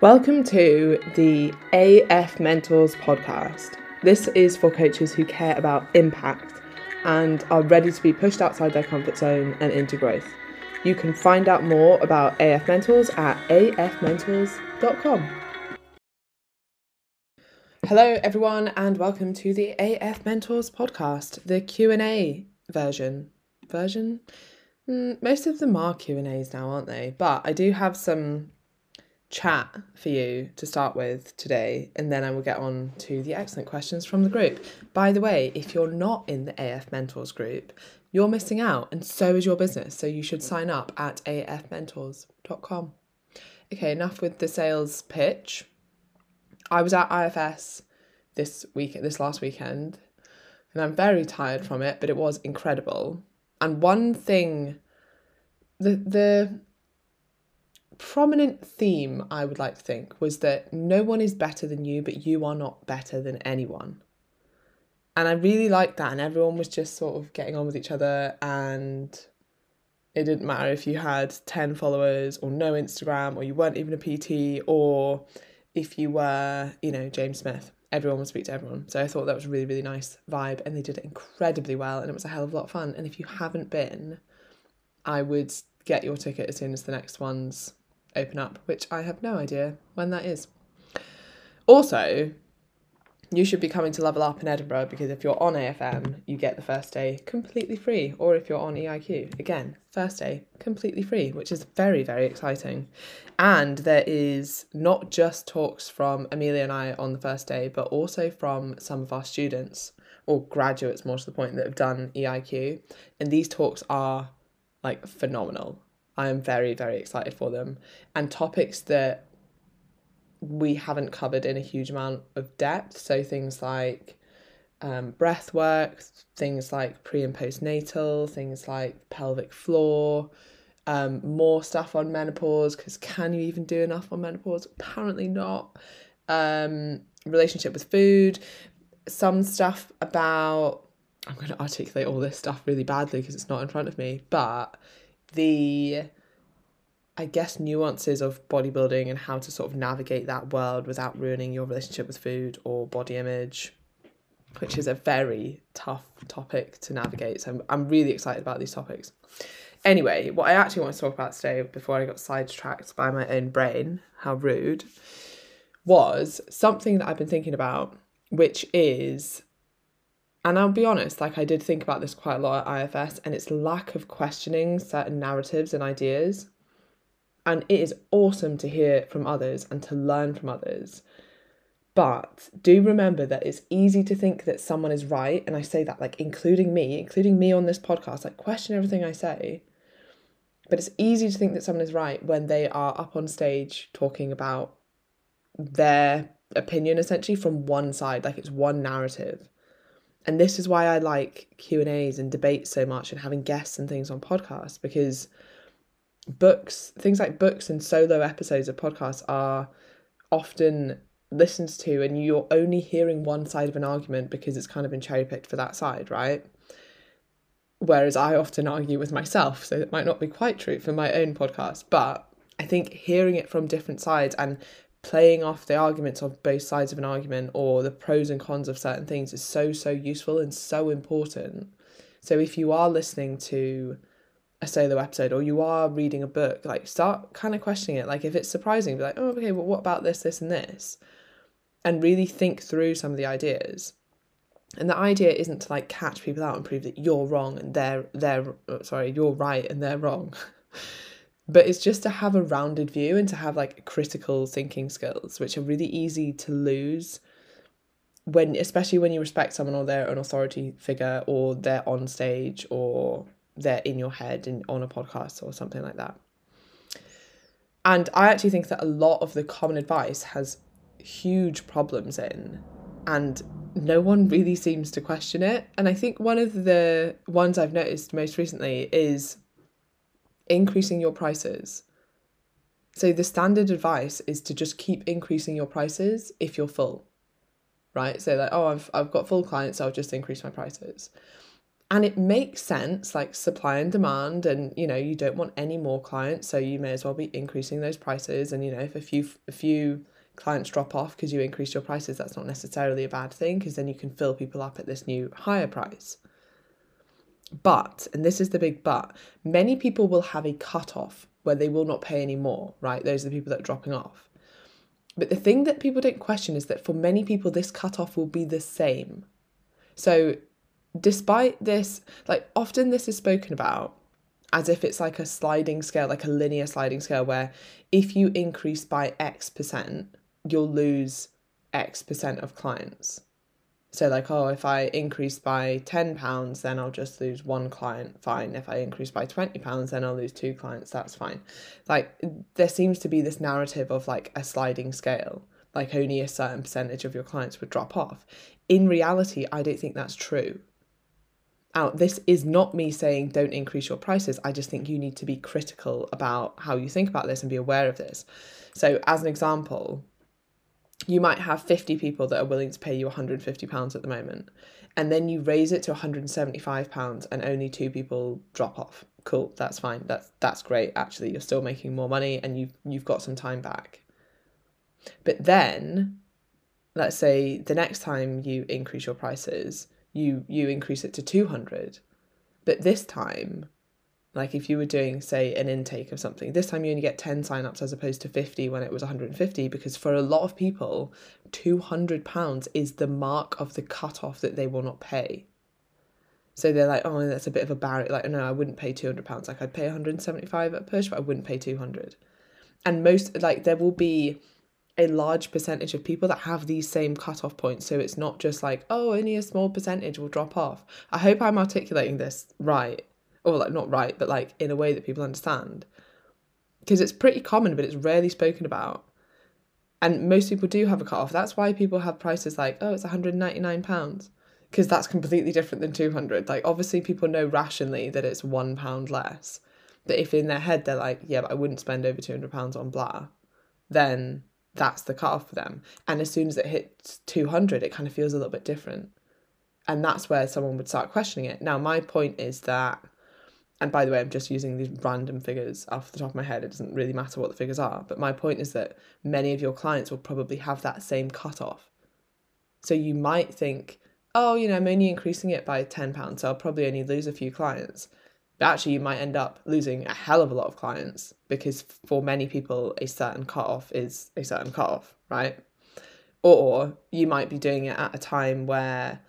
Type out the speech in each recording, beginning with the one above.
Welcome to the AF Mentors podcast. This is for coaches who care about impact and are ready to be pushed outside their comfort zone and into growth. You can find out more about AF Mentors at afmentors.com. Hello everyone and welcome to the AF Mentors podcast, the Q&A version. Version? Mm, most of them are Q&As now, aren't they? But I do have some chat for you to start with today, and then I will get on to the excellent questions from the group. By the way, if you're not in the AF Mentors group, you're missing out, and so is your business. So you should sign up at afmentors.com. Okay, enough with the sales pitch. I was at IFS this week, this last weekend, and I'm very tired from it, but it was incredible. And one thing, the the prominent theme I would like to think was that no one is better than you, but you are not better than anyone. And I really liked that, and everyone was just sort of getting on with each other, and it didn't matter if you had 10 followers or no Instagram, or you weren't even a PT, or if you were, you know, James Smith. Everyone would speak to everyone. So I thought that was a really, really nice vibe, and they did it incredibly well, and it was a hell of a lot of fun. And if you haven't been, I would get your ticket as soon as the next one's open up, which I have no idea when that is. Also, you should be coming to Level Up in Edinburgh because if you're on AFM, you get the first day completely free. Or if you're on EIQ, again, first day completely free, which is very, very exciting. And there is not just talks from Amelia and I on the first day, but also from some of our students or graduates, more to the point, that have done EIQ. And these talks are like phenomenal. I am very, very excited for them. And topics that we haven't covered in a huge amount of depth. So things like um, breath work, things like pre and postnatal, things like pelvic floor, um, more stuff on menopause, because can you even do enough on menopause? Apparently not. Um, relationship with food, some stuff about, I'm going to articulate all this stuff really badly because it's not in front of me, but the I guess nuances of bodybuilding and how to sort of navigate that world without ruining your relationship with food or body image, which is a very tough topic to navigate. So I'm, I'm really excited about these topics. Anyway, what I actually want to talk about today, before I got sidetracked by my own brain, how rude, was something that I've been thinking about, which is and I'll be honest, like I did think about this quite a lot at IFS, and it's lack of questioning certain narratives and ideas. And it is awesome to hear from others and to learn from others. But do remember that it's easy to think that someone is right. And I say that, like, including me, including me on this podcast, like, question everything I say. But it's easy to think that someone is right when they are up on stage talking about their opinion essentially from one side, like it's one narrative and this is why I like Q and A's and debates so much, and having guests and things on podcasts because books, things like books and solo episodes of podcasts are often listened to, and you're only hearing one side of an argument because it's kind of been cherry picked for that side, right? Whereas I often argue with myself, so it might not be quite true for my own podcast, but I think hearing it from different sides and playing off the arguments of both sides of an argument or the pros and cons of certain things is so so useful and so important. So if you are listening to a solo episode or you are reading a book like start kind of questioning it. Like if it's surprising be like oh okay well what about this this and this? And really think through some of the ideas. And the idea isn't to like catch people out and prove that you're wrong and they're they're uh, sorry you're right and they're wrong but it's just to have a rounded view and to have like critical thinking skills which are really easy to lose when especially when you respect someone or they're an authority figure or they're on stage or they're in your head and on a podcast or something like that. And i actually think that a lot of the common advice has huge problems in and no one really seems to question it. And i think one of the ones i've noticed most recently is increasing your prices. So the standard advice is to just keep increasing your prices if you're full. Right? So like, oh, I've I've got full clients, so I'll just increase my prices. and it makes sense like supply and demand and you know you don't want any more clients so you may as well be increasing those prices and you know if a few a few clients drop off because you increase your prices that's not necessarily a bad thing because then you can fill people up at this new higher price but and this is the big but many people will have a cut-off where they will not pay any more right? Those are the people that are dropping off. But the thing that people don't question is that for many people this cut-off will be the same. So despite this, like often this is spoken about as if it's like a sliding scale, like a linear sliding scale, where if you increase by X percent, you'll lose X percent of clients. So, like, oh, if I increase by £10, then I'll just lose one client, fine. If I increase by £20, then I'll lose two clients, that's fine. Like, there seems to be this narrative of like a sliding scale, like only a certain percentage of your clients would drop off. In reality, I don't think that's true out. This is not me saying don't increase your prices. I just think you need to be critical about how you think about this and be aware of this. So, as an example, you might have 50 people that are willing to pay you 150 pounds at the moment and then you raise it to 175 pounds and only two people drop off. Cool that's fine. That's that's great. Actually you're still making more money and you've you've got some time back. But then let's say the next time you increase your prices you you increase it to 200 but this time like if you were doing say an intake of something this time you only get 10 signups as opposed to 50 when it was 150 because for a lot of people 200 pounds is the mark of the cutoff that they will not pay so they're like oh that's a bit of a barrier like no i wouldn't pay 200 pounds like i'd pay 175 at push but i wouldn't pay 200 and most like there will be a large percentage of people that have these same cutoff points. So it's not just like, oh, only a small percentage will drop off. I hope I'm articulating this right. Or like not right, but like in a way that people understand. Because it's pretty common, but it's rarely spoken about. And most people do have a cutoff. That's why people have prices like, oh, it's £199. Because that's completely different than 200 Like, obviously, people know rationally that it's one pound less. But if in their head they're like, yeah, but I wouldn't spend over £200 on blah, then that's the cutoff for them. And as soon as it hits 200, it kind of feels a little bit different. And that's where someone would start questioning it. Now, my point is that, and by the way, I'm just using these random figures off the top of my head. It doesn't really matter what the figures are. But my point is that many of your clients will probably have that same cutoff. So you might think, oh, you know, I'm only increasing it by £10, so I'll probably only lose a few clients But actually you might end up losing a hell of a lot of clients because for many people a certain cutoff is a certain cutoff, right? Or you might be doing it at a time where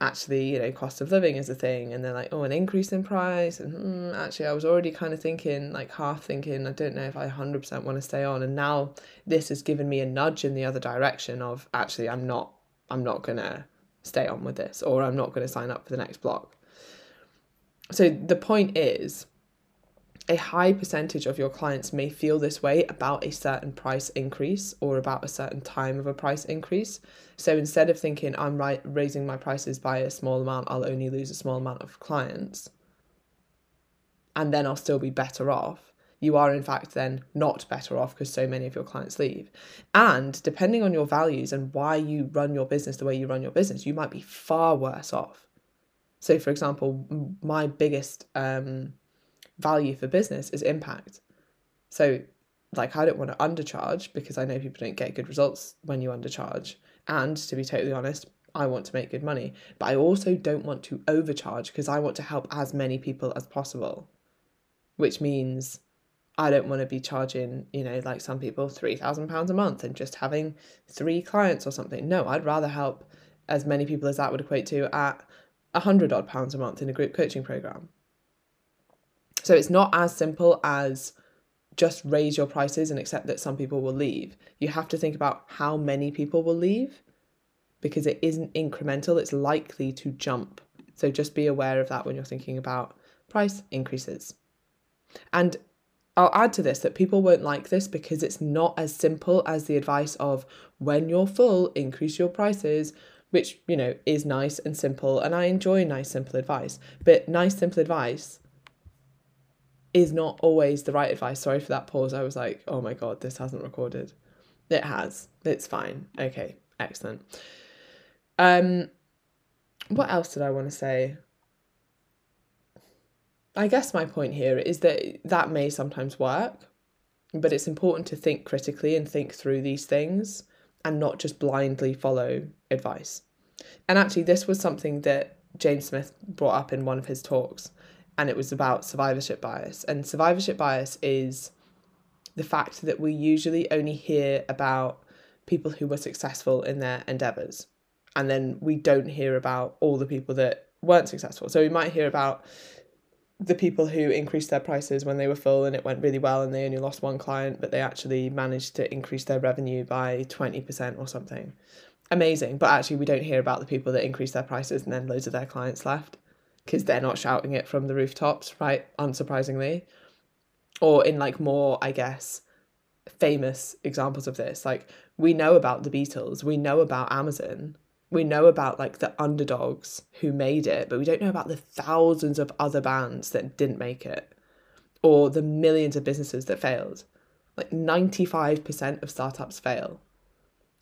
actually, you know, cost of living is a thing and they're like, oh, an increase in price. And mm, actually, I was already kind of thinking, like half thinking, I don't know if I 100% want to stay on. And now this has given me a nudge in the other direction of actually, I'm not, I'm not to stay on with this or I'm not to sign up for the next block so the point is a high percentage of your clients may feel this way about a certain price increase or about a certain time of a price increase. So instead of thinking I'm right raising my prices by a small amount, I'll only lose a small amount of clients and then I'll still be better off. You are in fact then not better off because so many of your clients leave. And depending on your values and why you run your business the way you run your business, you might be far worse off so, for example, my biggest um, value for business is impact. So, like, I don't want to undercharge because I know people don't get good results when you undercharge. And to be totally honest, I want to make good money. But I also don't want to overcharge because I want to help as many people as possible, which means I don't want to be charging, you know, like some people, £3,000 a month and just having three clients or something. No, I'd rather help as many people as that would equate to at a hundred odd pounds a month in a group coaching program. So it's not as simple as just raise your prices and accept that some people will leave. You have to think about how many people will leave because it isn't incremental, it's likely to jump. So just be aware of that when you're thinking about price increases. And I'll add to this that people won't like this because it's not as simple as the advice of when you're full, increase your prices, which, you know, is nice and simple. And I enjoy nice, simple advice. But nice, simple advice is not always the right advice. Sorry for that pause. I was like, oh my God, this hasn't recorded. It has. It's fine. Okay, excellent. Um, what else did I want to say? I guess my point here is that that may sometimes work, but it's important to think critically and think through these things and not just blindly follow advice. And actually, this was something that James Smith brought up in one of his talks, and it was about survivorship bias. And survivorship bias is the fact that we usually only hear about people who were successful in their endeavors, and then we don't hear about all the people that weren't successful. So we might hear about the people who increased their prices when they were full and it went really well and they only lost one client, but they actually managed to increase their revenue by 20% or something. Amazing. But actually, we don't hear about the people that increased their prices and then loads of their clients left because they're not shouting it from the rooftops, right? Unsurprisingly. Or in like more, I guess, famous examples of this. Like, we know about the Beatles, we know about Amazon, we know about like the underdogs who made it, but we don't know about the thousands of other bands that didn't make it or the millions of businesses that failed. Like 95% of startups fail.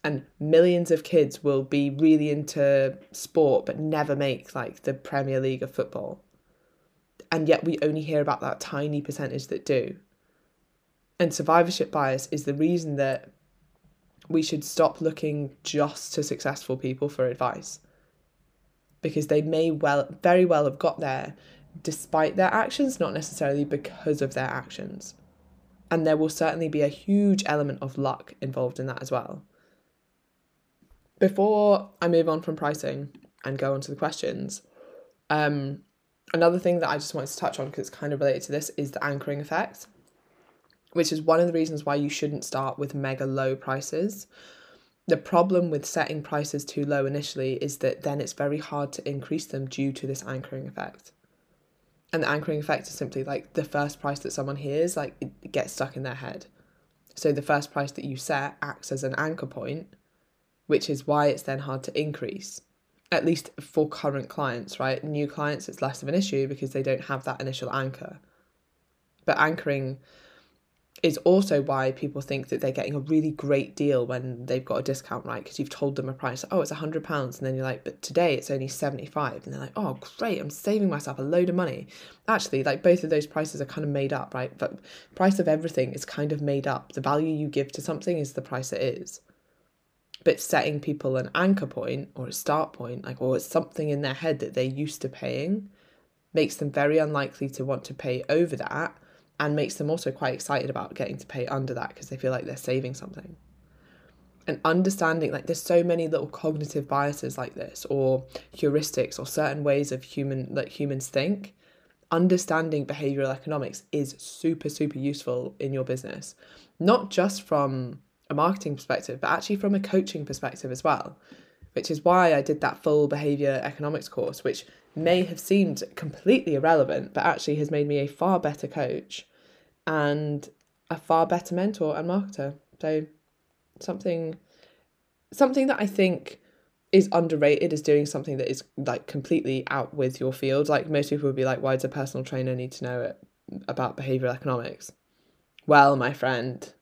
And millions of kids will be really into sport but never make like the Premier League of football. And yet we only hear about that tiny percentage that do. And survivorship bias is the reason that we should stop looking just to successful people for advice because they may well very well have got there despite their actions not necessarily because of their actions and there will certainly be a huge element of luck involved in that as well before i move on from pricing and go on to the questions um, another thing that i just wanted to touch on because it's kind of related to this is the anchoring effect which is one of the reasons why you shouldn't start with mega low prices. The problem with setting prices too low initially is that then it's very hard to increase them due to this anchoring effect. And the anchoring effect is simply like the first price that someone hears, like it gets stuck in their head. So the first price that you set acts as an anchor point, which is why it's then hard to increase, at least for current clients, right? New clients, it's less of an issue because they don't have that initial anchor. But anchoring is also why people think that they're getting a really great deal when they've got a discount, right? Because you've told them a price, oh, it's a hundred pounds, and then you're like, but today it's only seventy five, and they're like, oh, great, I'm saving myself a load of money. Actually, like both of those prices are kind of made up, right? But price of everything is kind of made up. The value you give to something is the price it is. But setting people an anchor point or a start point, like, or it's something in their head that they're used to paying, makes them very unlikely to want to pay over that and makes them also quite excited about getting to pay under that because they feel like they're saving something. And understanding like there's so many little cognitive biases like this or heuristics or certain ways of human that humans think. Understanding behavioral economics is super, super useful in your business, not just from a marketing perspective, but actually from a coaching perspective as well, which is why I did that full behavior economics course, which may have seemed completely irrelevant, but actually has made me a far better coach and a far better mentor and marketer. So something something that I think is underrated is doing something that is like completely out with your field. Like most people would be like, why does a personal trainer need to know it about behavioral economics? Well, my friend,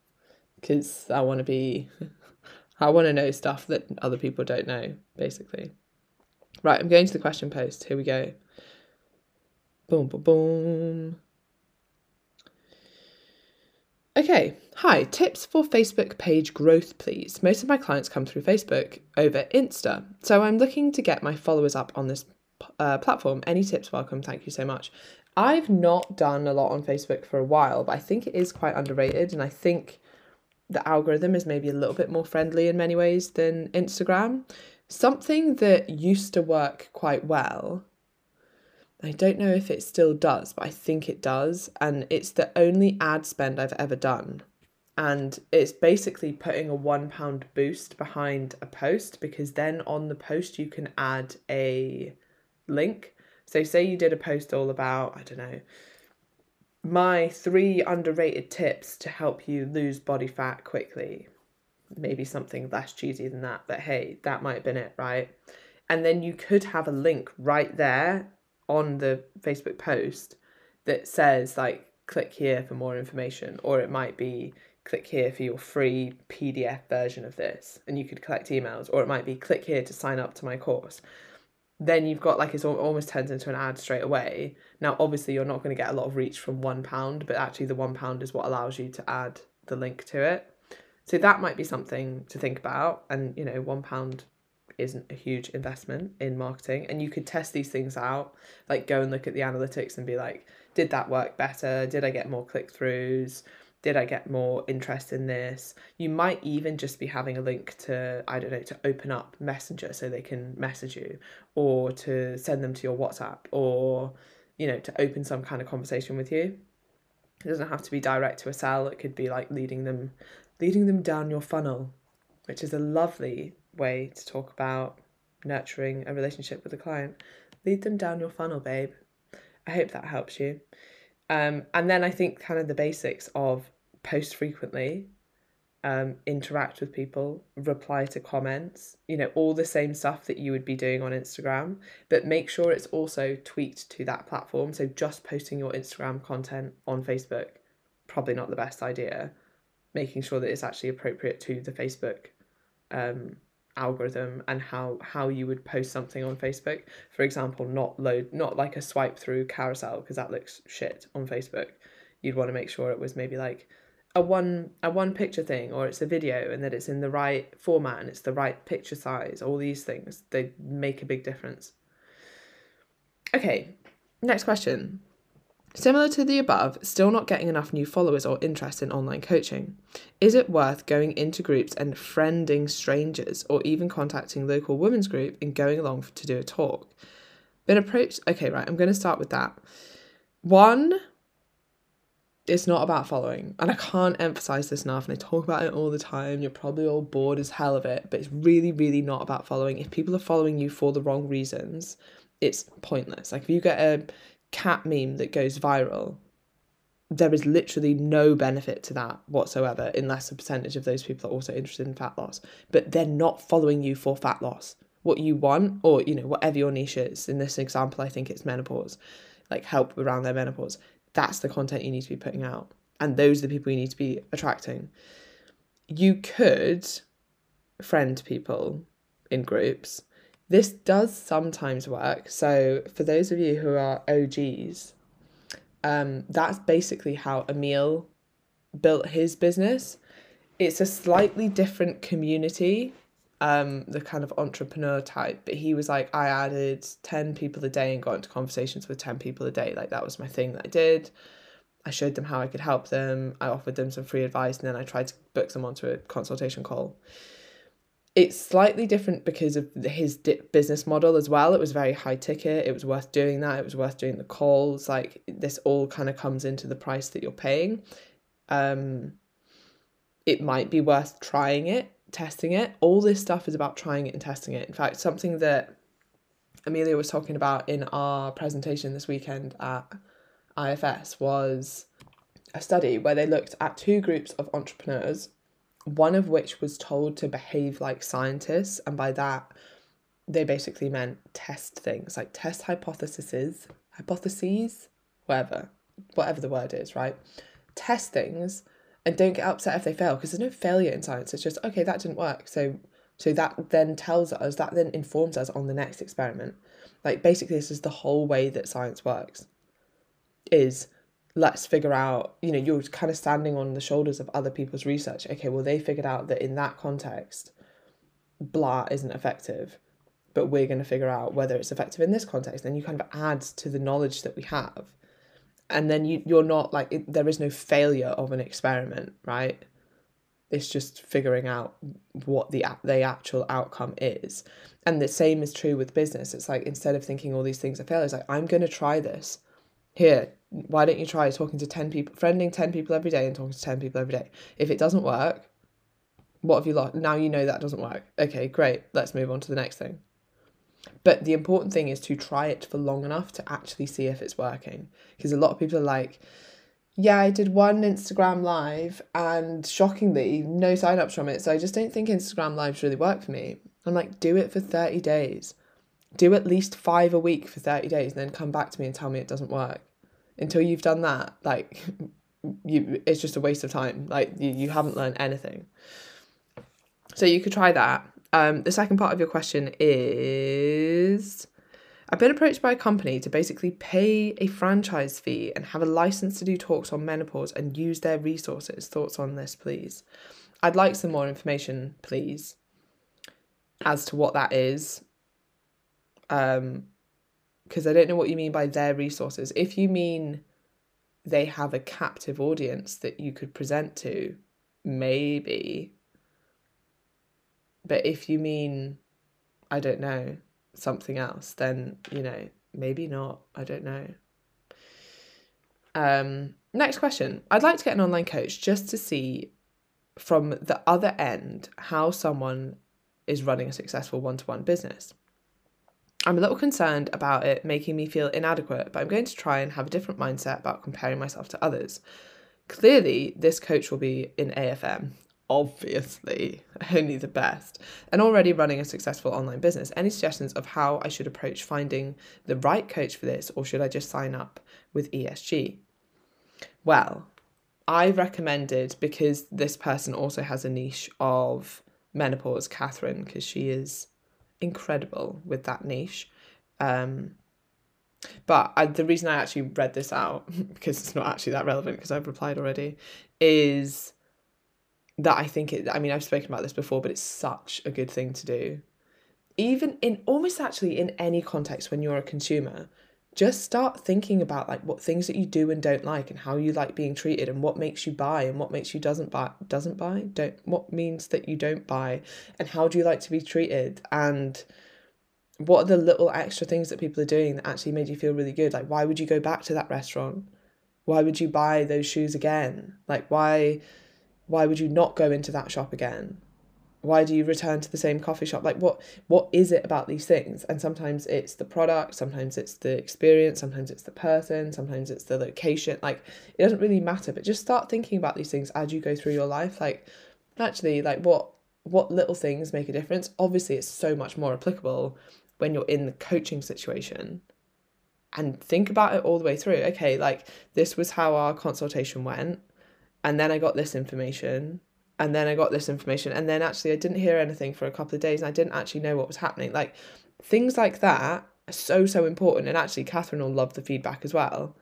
because I want to be, I want to know stuff that other people don't know, basically. Right, I'm going to the question post. Here we go. Boom, boom, boom. Okay, hi, tips for Facebook page growth, please. Most of my clients come through Facebook over Insta, so I'm looking to get my followers up on this uh, platform. Any tips welcome, thank you so much. I've not done a lot on Facebook for a while, but I think it is quite underrated, and I think the algorithm is maybe a little bit more friendly in many ways than Instagram. Something that used to work quite well, I don't know if it still does, but I think it does. And it's the only ad spend I've ever done. And it's basically putting a one pound boost behind a post because then on the post you can add a link. So, say you did a post all about, I don't know, my three underrated tips to help you lose body fat quickly maybe something less cheesy than that, but hey, that might have been it, right? And then you could have a link right there on the Facebook post that says, like, click here for more information, or it might be click here for your free PDF version of this, and you could collect emails, or it might be click here to sign up to my course. Then you've got like it's almost turns into an ad straight away. Now, obviously, you're not going to get a lot of reach from one pound, but actually, the one pound is what allows you to add the link to it. So that might be something to think about. And you know, one pound isn't a huge investment in marketing, and you could test these things out. Like go and look at the analytics and be like, did that work better? Did I get more click throughs? Did I get more interest in this? You might even just be having a link to, I don't know, to open up Messenger so they can message you or to send them to your WhatsApp or, you know, to open some kind of conversation with you. It doesn't have to be direct to a sell. It could be like leading them leading them down your funnel, which is a lovely way to talk about nurturing a relationship with a client. Lead them down your funnel, babe. I hope that helps you. Um, and then I think kind of the basics of post frequently, um, interact with people, reply to comments, you know, all the same stuff that you would be doing on Instagram, but make sure it's also tweaked to that platform. So just posting your Instagram content on Facebook, probably not the best idea. Making sure that it's actually appropriate to the Facebook um, algorithm and how how you would post something on Facebook. For example, not load not like a swipe through carousel because that looks shit on Facebook. You'd want to make sure it was maybe like a one a one picture thing or it's a video and that it's in the right format and it's the right picture size. All these things they make a big difference. Okay, next question. Similar to the above, still not getting enough new followers or interest in online coaching. Is it worth going into groups and friending strangers or even contacting local women's group and going along to do a talk? Been approached. Okay, right, I'm going to start with that. One, it's not about following. And I can't emphasize this enough. And I talk about it all the time. You're probably all bored as hell of it, but it's really, really not about following. If people are following you for the wrong reasons, it's pointless. Like if you get a cat meme that goes viral, there is literally no benefit to that whatsoever, unless a percentage of those people are also interested in fat loss. But they're not following you for fat loss. What you want, or you know, whatever your niche is. In this example, I think it's menopause, like help around their menopause. That's the content you need to be putting out, and those are the people you need to be attracting. You could friend people in groups this does sometimes work. So, for those of you who are OGs, um, that's basically how Emil built his business. It's a slightly different community, um, the kind of entrepreneur type, but he was like, I added 10 people a day and got into conversations with 10 people a day. Like, that was my thing that I did. I showed them how I could help them. I offered them some free advice, and then I tried to book them onto a consultation call it's slightly different because of his business model as well. It was very high ticket. It was worth doing that. It was worth doing the calls. Like this all kind of comes into the price that you're paying. Um, it might be worth trying it, testing it. All this stuff is about trying it and testing it. In fact, something that Amelia was talking about in our presentation this weekend at IFS was a study where they looked at two groups of entrepreneurs one of which was told to behave like scientists, and by that, they basically meant test things, like test hypotheses, hypotheses, whatever, whatever the word is, right? Test things and don't get upset if they fail because there's no failure in science. It's just okay, that didn't work. So so that then tells us, that then informs us on the next experiment. Like basically this is the whole way that science works. Is let's figure out, you know, you're kind of standing on the shoulders of other people's research. Okay, well, they figured out that in that context, blah isn't effective, but we're going to figure out whether it's effective in this context. Then you kind of add to the knowledge that we have. And then you, you're not like, it, there is no failure of an experiment, right? It's just figuring out what the the actual outcome is. And the same is true with business. It's like instead of thinking all these things are failures, like I'm going to try this. Here, why don't you try talking to 10 people, friending 10 people every day and talking to 10 people every day? If it doesn't work, what have you lost? Now you know that doesn't work. Okay, great. Let's move on to the next thing. But the important thing is to try it for long enough to actually see if it's working. Because a lot of people are like, yeah, I did one Instagram live and shockingly, no sign ups from it. So I just don't think Instagram lives really work for me. I'm like, do it for 30 days. Do at least five a week for 30 days and then come back to me and tell me it doesn't work until you've done that, like you it's just a waste of time. Like you, you haven't learned anything. So you could try that. Um, the second part of your question is I've been approached by a company to basically pay a franchise fee and have a license to do talks on menopause and use their resources. Thoughts on this, please? I'd like some more information, please, as to what that is. Um, because I don't know what you mean by their resources. If you mean they have a captive audience that you could present to, maybe. But if you mean, I don't know, something else, then, you know, maybe not. I don't know. Um, next question. I'd like to get an online coach just to see from the other end how someone is running a successful one to one business. I'm a little concerned about it making me feel inadequate, but I'm going to try and have a different mindset about comparing myself to others. Clearly, this coach will be in AFM, obviously, only the best, and already running a successful online business. Any suggestions of how I should approach finding the right coach for this, or should I just sign up with ESG? Well, I recommended because this person also has a niche of menopause, Catherine, because she is incredible with that niche. Um, but I, the reason I actually read this out, because it's not actually that relevant because I've replied already, is that I think it, I mean, I've spoken about this before, but it's such a good thing to do. Even in almost actually in any context when you're a consumer, just start thinking about like what things that you do and don't like and how you like being treated and what makes you buy and what makes you doesn't buy doesn't buy don't what means that you don't buy and how do you like to be treated and what are the little extra things that people are doing that actually made you feel really good? Like why would you go back to that restaurant? Why would you buy those shoes again? Like why why would you not go into that shop again why do you return to the same coffee shop? Like what what is it about these things? And sometimes it's the product sometimes it's the experience sometimes it's the person sometimes it's the location. Like it doesn't really matter but just start thinking about these things as you go through your life. Like actually like what what little things make a difference? Obviously it's so much more applicable when you're in the coaching situation. And think about it all the way through. Okay like this was how our consultation went and then i got this information and then I got this information and then actually I didn't hear anything for a couple of days and I didn't actually know what was happening. Like things like that are so so important and actually Catherine will love the feedback as well.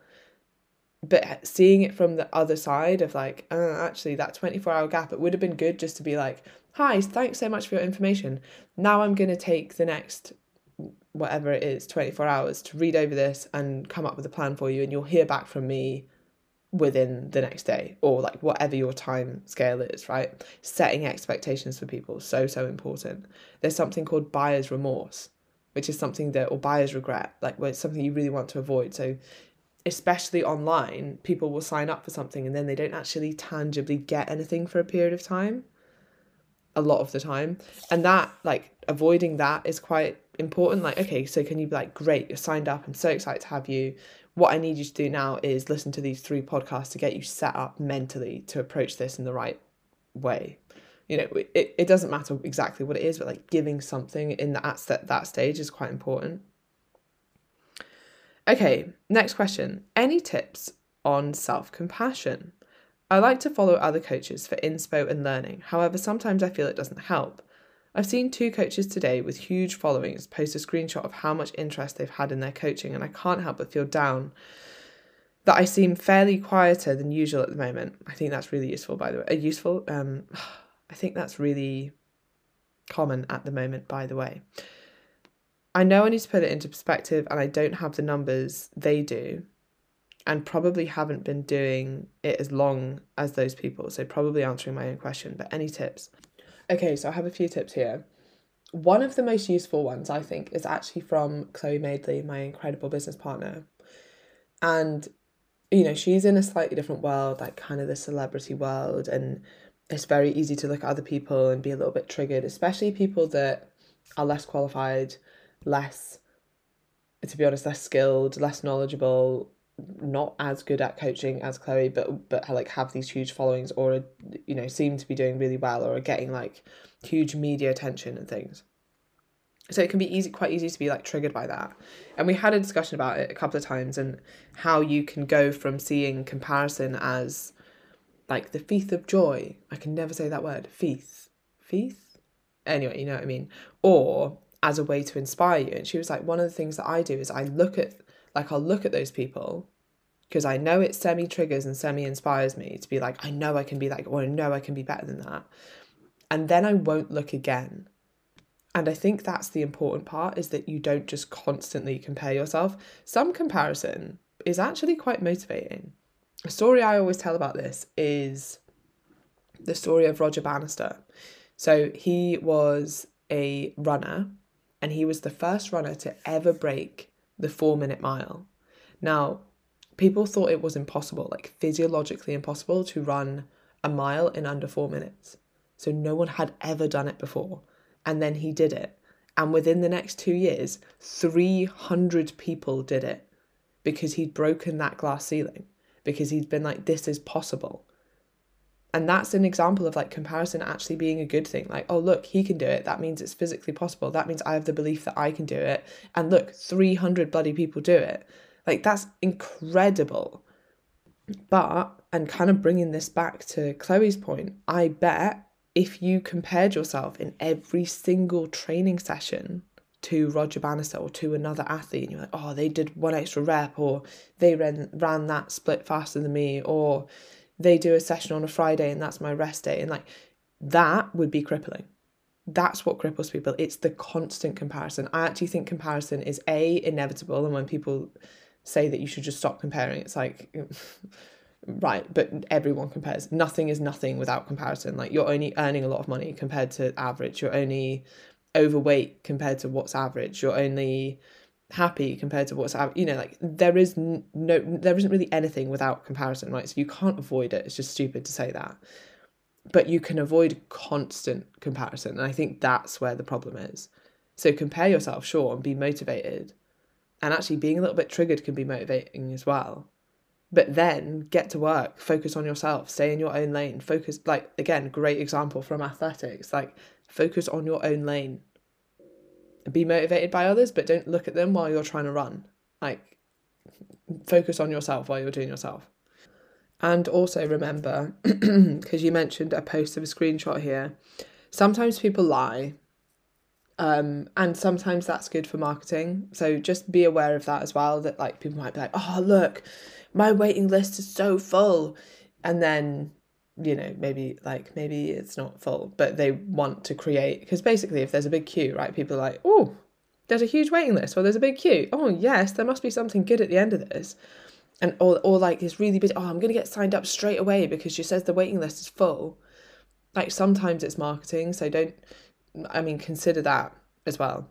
But seeing it from the other side of like uh, actually that 24 hour gap it would have been good just to be like hi thanks so much for your information. Now I'm to take the next whatever it is 24 hours to read over this and come up with a plan for you and you'll hear back from me within the next day or like whatever your time scale is, right? Setting expectations for people so so important. There's something called buyer's remorse, which is something that or buyer's regret, like where it's something you really want to avoid. So especially online, people will sign up for something and then they don't actually tangibly get anything for a period of time. A lot of the time. And that like avoiding that is quite important. Like, okay, so can you be like, great, you're signed up, I'm so excited to have you what I need you to do now is listen to these three podcasts to get you set up mentally to approach this in the right way. You know, it, it doesn't matter exactly what it is, but like giving something in that at that stage is quite important. Okay, next question. Any tips on self compassion? I like to follow other coaches for inspo and learning. However, sometimes I feel it doesn't help. I've seen two coaches today with huge followings post a screenshot of how much interest they've had in their coaching, and I can't help but feel down that I seem fairly quieter than usual at the moment. I think that's really useful, by the way. Uh, useful. Um, I think that's really common at the moment, by the way. I know I need to put it into perspective, and I don't have the numbers they do, and probably haven't been doing it as long as those people. So, probably answering my own question. But any tips? Okay, so I have a few tips here. One of the most useful ones, I think, is actually from Chloe Madeley, my incredible business partner. And, you know, she's in a slightly different world, like kind of the celebrity world. And it's very easy to look at other people and be a little bit triggered, especially people that are less qualified, less, to be honest, less skilled, less knowledgeable, not as good at coaching as Chloe, but but like have these huge followings or you know seem to be doing really well or are getting like huge media attention and things. So it can be easy, quite easy to be like triggered by that. And we had a discussion about it a couple of times and how you can go from seeing comparison as like the thief of joy. I can never say that word. Thief, thief. Anyway, you know what I mean. Or as a way to inspire you. And she was like, one of the things that I do is I look at, like, I'll look at those people because I know it semi triggers and semi inspires me to be like, I know I can be like, or I know I can be better than that. And then I won't look again. And I think that's the important part is that you don't just constantly compare yourself. Some comparison is actually quite motivating. A story I always tell about this is the story of Roger Bannister. So he was a runner and he was the first runner to ever break the four minute mile. Now, people thought it was impossible, like physiologically impossible, to run a mile in under four minutes. So no one had ever done it before. And then he did it. And within the next two years, 300 people did it because he'd broken that glass ceiling, because he'd been like, this is possible. And that's an example of like comparison actually being a good thing. Like, oh, look, he can do it. That means it's physically possible. That means I have the belief that I can do it. And look, 300 bloody people do it. Like, that's incredible. But, and kind of bringing this back to Chloe's point, I bet if you compared yourself in every single training session to Roger Bannister or to another athlete, and you're like, oh, they did one extra rep, or they ran, ran that split faster than me, or they do a session on a Friday and that's my rest day. And like that would be crippling. That's what cripples people. It's the constant comparison. I actually think comparison is A, inevitable. And when people say that you should just stop comparing, it's like, right, but everyone compares. Nothing is nothing without comparison. Like you're only earning a lot of money compared to average. You're only overweight compared to what's average. You're only happy compared to what's out you know like there is no there isn't really anything without comparison right? So you can't avoid it it's just stupid to say that. But you can avoid constant comparison and i think that's where the problem is. So compare yourself sure and be motivated. And actually being a little bit triggered can be motivating as well. But then get to work focus on yourself stay in your own lane focus like again great example from athletics like focus on your own lane be motivated by others, but don't look at them while you're trying to run. Like, focus on yourself while you're doing yourself. And also remember, because you mentioned a post of a screenshot here, sometimes people lie. Um, and sometimes that's good for marketing. So just be aware of that as well. That like people might be like, oh, look, my waiting list is so full. And then you know maybe like maybe it's not full but they want to create because basically if there's a big queue right people are like oh there's a huge waiting list or there's a big queue. Oh yes there must be something good at the end of this. And or, or like it's really busy oh i'm going to get signed up straight away because she says the waiting list is full. Like sometimes it's marketing so don't i mean consider that as well.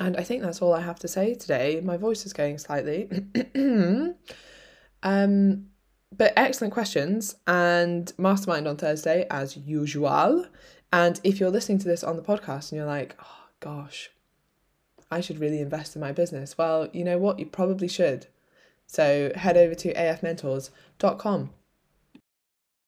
And i think that's all i have to say today. My voice is going slightly. Um but excellent questions and mastermind on Thursday as usual. And if you're listening to this on the podcast and you're like, oh gosh, I should really invest in my business, well, you know what? You probably should. So head over to afmentors.com